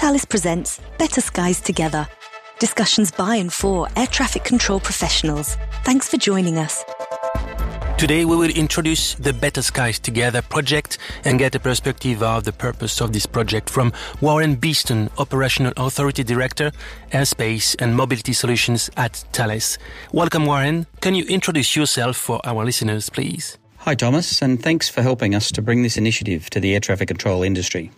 Thales presents Better Skies Together. Discussions by and for air traffic control professionals. Thanks for joining us. Today we will introduce the Better Skies Together project and get a perspective of the purpose of this project from Warren Beeston, Operational Authority Director, Airspace and Mobility Solutions at Thales. Welcome Warren. Can you introduce yourself for our listeners, please? Hi, Thomas, and thanks for helping us to bring this initiative to the air traffic control industry.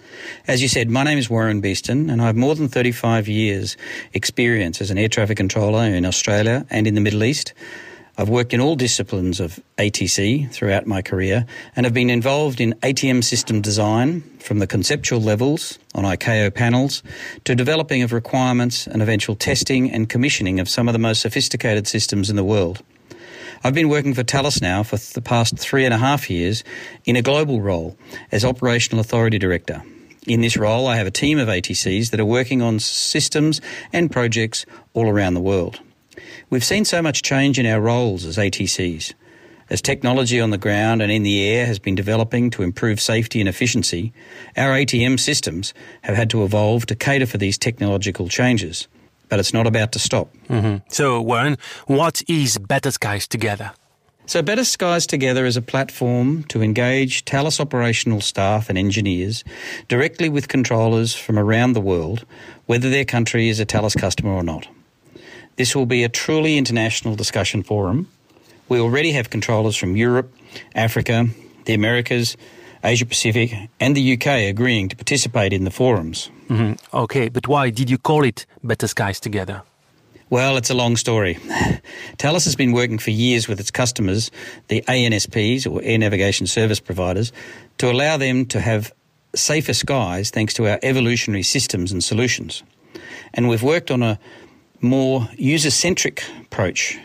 As you said, my name is Warren Beeston, and I have more than 35 years' experience as an air traffic controller in Australia and in the Middle East. I've worked in all disciplines of ATC throughout my career and have been involved in ATM system design from the conceptual levels on ICAO panels to developing of requirements and eventual testing and commissioning of some of the most sophisticated systems in the world. I've been working for Thales now for the past three and a half years in a global role as Operational Authority Director. In this role, I have a team of ATCs that are working on systems and projects all around the world. We've seen so much change in our roles as ATCs. As technology on the ground and in the air has been developing to improve safety and efficiency, our ATM systems have had to evolve to cater for these technological changes but it's not about to stop. Mm-hmm. So, Warren, what is Better Skies Together? So, Better Skies Together is a platform to engage Thales operational staff and engineers directly with controllers from around the world, whether their country is a Thales customer or not. This will be a truly international discussion forum. We already have controllers from Europe, Africa, the Americas, Asia Pacific, and the UK agreeing to participate in the forums. Mm-hmm. Okay, but why did you call it Better Skies Together? Well, it's a long story. Thales has been working for years with its customers, the ANSPs, or Air Navigation Service Providers, to allow them to have safer skies thanks to our evolutionary systems and solutions. And we've worked on a more user centric approach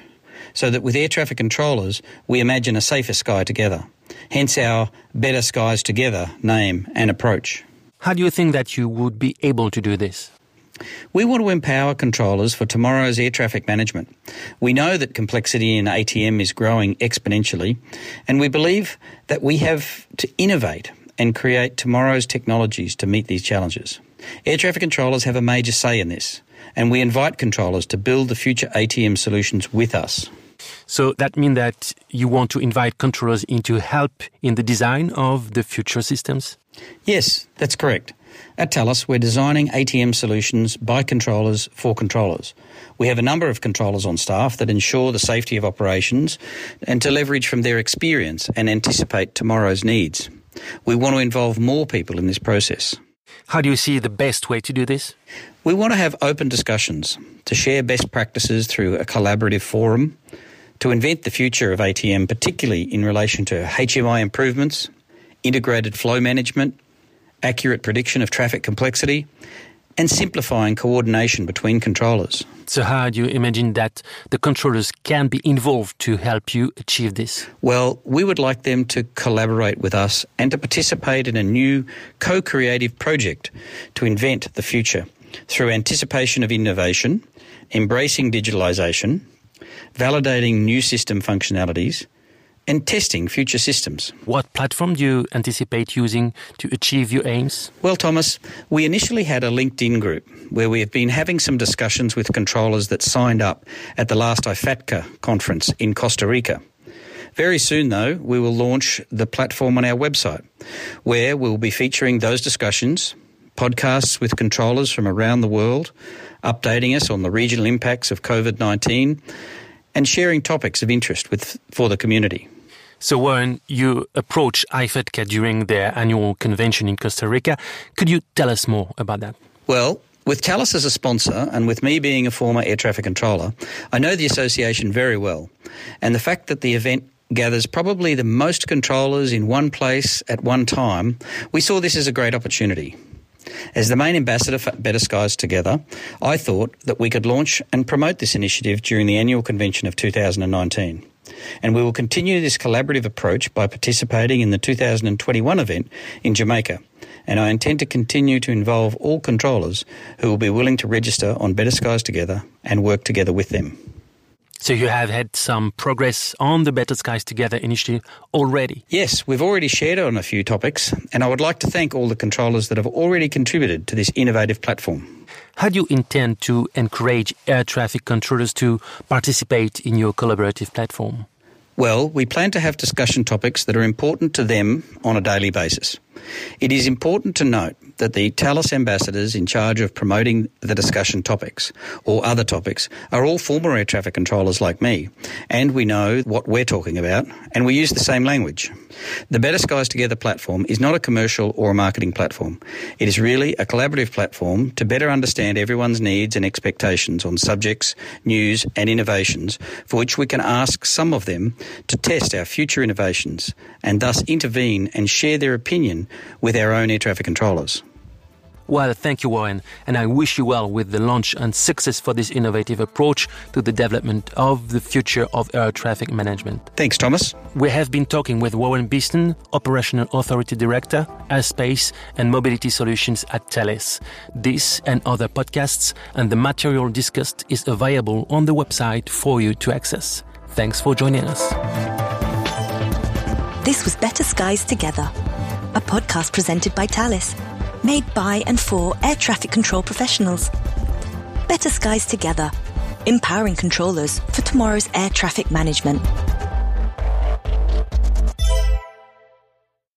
so that with air traffic controllers, we imagine a safer sky together. Hence our Better Skies Together name and approach. How do you think that you would be able to do this? We want to empower controllers for tomorrow's air traffic management. We know that complexity in ATM is growing exponentially, and we believe that we have to innovate and create tomorrow's technologies to meet these challenges. Air traffic controllers have a major say in this, and we invite controllers to build the future ATM solutions with us. So that means that you want to invite controllers into help in the design of the future systems? Yes, that's correct. At Thales, we're designing ATM solutions by controllers for controllers. We have a number of controllers on staff that ensure the safety of operations and to leverage from their experience and anticipate tomorrow's needs. We want to involve more people in this process. How do you see the best way to do this? We want to have open discussions, to share best practices through a collaborative forum, to invent the future of ATM, particularly in relation to HMI improvements, integrated flow management, accurate prediction of traffic complexity, and simplifying coordination between controllers. So, how do you imagine that the controllers can be involved to help you achieve this? Well, we would like them to collaborate with us and to participate in a new co creative project to invent the future through anticipation of innovation, embracing digitalisation, validating new system functionalities, and testing future systems. What platform do you anticipate using to achieve your aims? Well, Thomas, we initially had a LinkedIn group where we have been having some discussions with controllers that signed up at the last IFATCA conference in Costa Rica. Very soon, though, we will launch the platform on our website where we'll be featuring those discussions, podcasts with controllers from around the world, updating us on the regional impacts of COVID 19, and sharing topics of interest with, for the community. So, Warren, you approached IFATCA during their annual convention in Costa Rica, could you tell us more about that? Well, with Thales as a sponsor, and with me being a former air traffic controller, I know the association very well. And the fact that the event gathers probably the most controllers in one place at one time, we saw this as a great opportunity. As the main ambassador for Better Skies Together, I thought that we could launch and promote this initiative during the annual convention of 2019. And we will continue this collaborative approach by participating in the 2021 event in Jamaica. And I intend to continue to involve all controllers who will be willing to register on Better Skies Together and work together with them. So you have had some progress on the Better Skies Together initiative already? Yes, we've already shared on a few topics, and I would like to thank all the controllers that have already contributed to this innovative platform. How do you intend to encourage air traffic controllers to participate in your collaborative platform? Well, we plan to have discussion topics that are important to them on a daily basis. It is important to note that the Thales ambassadors in charge of promoting the discussion topics or other topics are all former air traffic controllers like me, and we know what we're talking about, and we use the same language. The Better Skies Together platform is not a commercial or a marketing platform. It is really a collaborative platform to better understand everyone's needs and expectations on subjects, news, and innovations for which we can ask some of them to test our future innovations and thus intervene and share their opinion with our own air traffic controllers. Well, thank you, Warren, and I wish you well with the launch and success for this innovative approach to the development of the future of air traffic management. Thanks, Thomas. We have been talking with Warren Beeston, Operational Authority Director, Airspace and Mobility Solutions at Thales. This and other podcasts and the material discussed is available on the website for you to access. Thanks for joining us. This was Better Skies Together, a podcast presented by Thales, made by and for air traffic control professionals. Better skies together, empowering controllers for tomorrow's air traffic management.